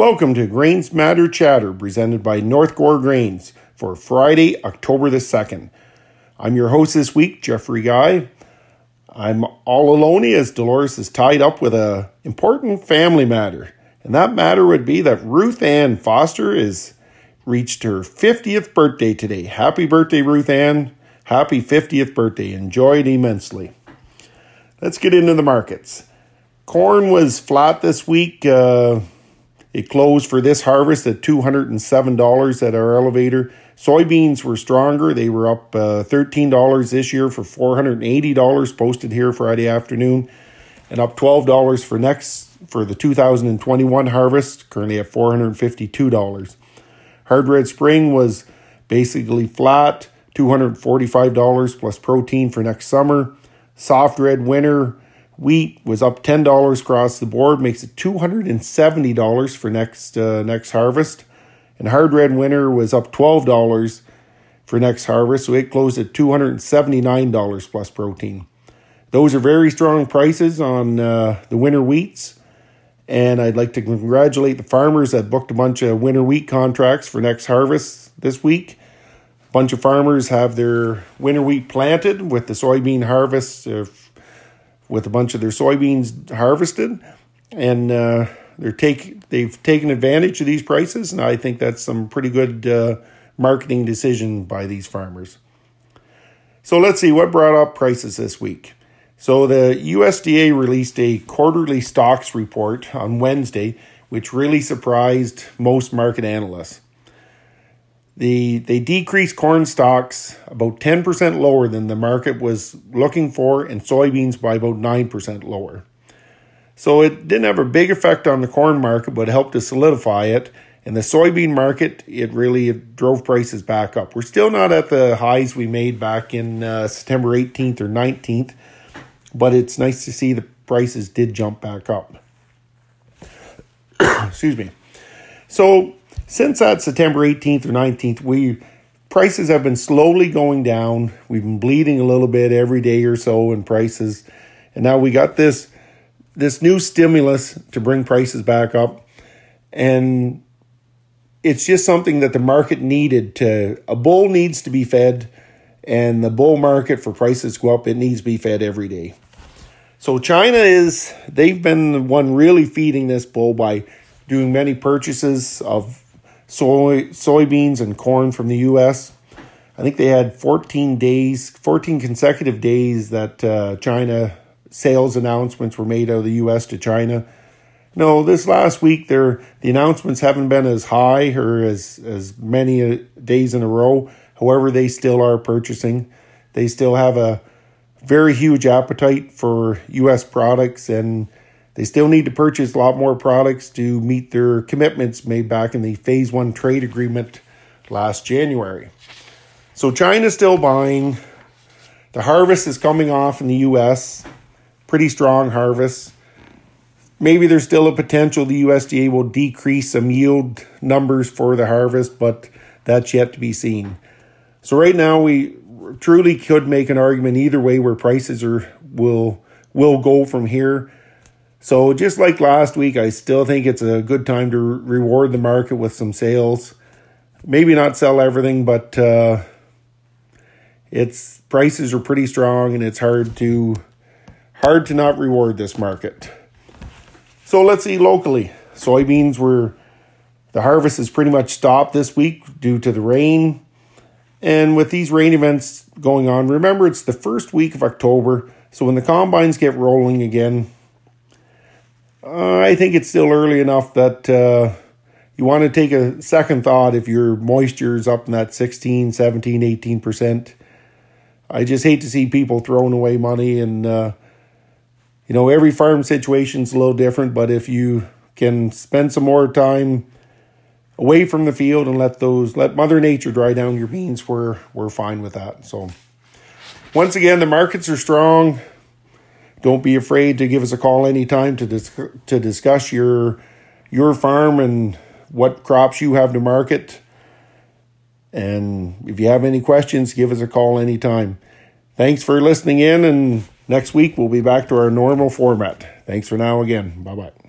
Welcome to Grains Matter Chatter presented by North Gore Grains for Friday, October the 2nd. I'm your host this week, Geoffrey Guy. I'm all alone as Delores is tied up with a important family matter. And that matter would be that Ruth Ann Foster is reached her 50th birthday today. Happy birthday, Ruth Ann. Happy 50th birthday. Enjoy it immensely. Let's get into the markets. Corn was flat this week. Uh, it closed for this harvest at $207 at our elevator. Soybeans were stronger. They were up uh, $13 this year for $480 posted here Friday afternoon and up $12 for next for the 2021 harvest, currently at $452. Hard red spring was basically flat, $245 plus protein for next summer. Soft red winter wheat was up $10 across the board, makes it $270 for next uh, next harvest. And hard red winter was up $12 for next harvest, so it closed at $279 plus protein. Those are very strong prices on uh, the winter wheats. And I'd like to congratulate the farmers that booked a bunch of winter wheat contracts for next harvest this week. A bunch of farmers have their winter wheat planted with the soybean harvest, uh, with a bunch of their soybeans harvested, and uh, they're take they've taken advantage of these prices, and I think that's some pretty good uh, marketing decision by these farmers. So let's see what brought up prices this week. So the USDA released a quarterly stocks report on Wednesday, which really surprised most market analysts. The, they decreased corn stocks about 10% lower than the market was looking for, and soybeans by about 9% lower. So it didn't have a big effect on the corn market, but it helped to solidify it. In the soybean market, it really drove prices back up. We're still not at the highs we made back in uh, September 18th or 19th, but it's nice to see the prices did jump back up. Excuse me. So since that September 18th or 19th, we prices have been slowly going down. We've been bleeding a little bit every day or so in prices, and now we got this this new stimulus to bring prices back up, and it's just something that the market needed to. A bull needs to be fed and the bull market for prices go up, it needs to be fed every day. So China is they've been the one really feeding this bull by doing many purchases of soy soybeans and corn from the US. I think they had 14 days, 14 consecutive days that uh, China sales announcements were made out of the US to China. No, this last week there the announcements haven't been as high or as as many uh, days in a row. However, they still are purchasing. They still have a very huge appetite for U.S. products, and they still need to purchase a lot more products to meet their commitments made back in the Phase 1 trade agreement last January. So China's still buying. The harvest is coming off in the U.S., pretty strong harvest. Maybe there's still a potential the USDA will decrease some yield numbers for the harvest, but that's yet to be seen. So right now we truly could make an argument either way where prices are will will go from here. So just like last week, I still think it's a good time to reward the market with some sales. Maybe not sell everything, but uh, its prices are pretty strong, and it's hard to hard to not reward this market. So let's see locally. Soybeans were the harvest is pretty much stopped this week due to the rain. And with these rain events going on, remember it's the first week of October, so when the combines get rolling again, uh, I think it's still early enough that uh, you want to take a second thought if your moisture is up in that 16, 17, 18%. I just hate to see people throwing away money and uh, you know every farm situation is a little different but if you can spend some more time away from the field and let those let mother nature dry down your beans we're we're fine with that so once again the markets are strong don't be afraid to give us a call anytime to dis- to discuss your your farm and what crops you have to market. And if you have any questions give us a call anytime. Thanks for listening in and next week we'll be back to our normal format. Thanks for now again. Bye bye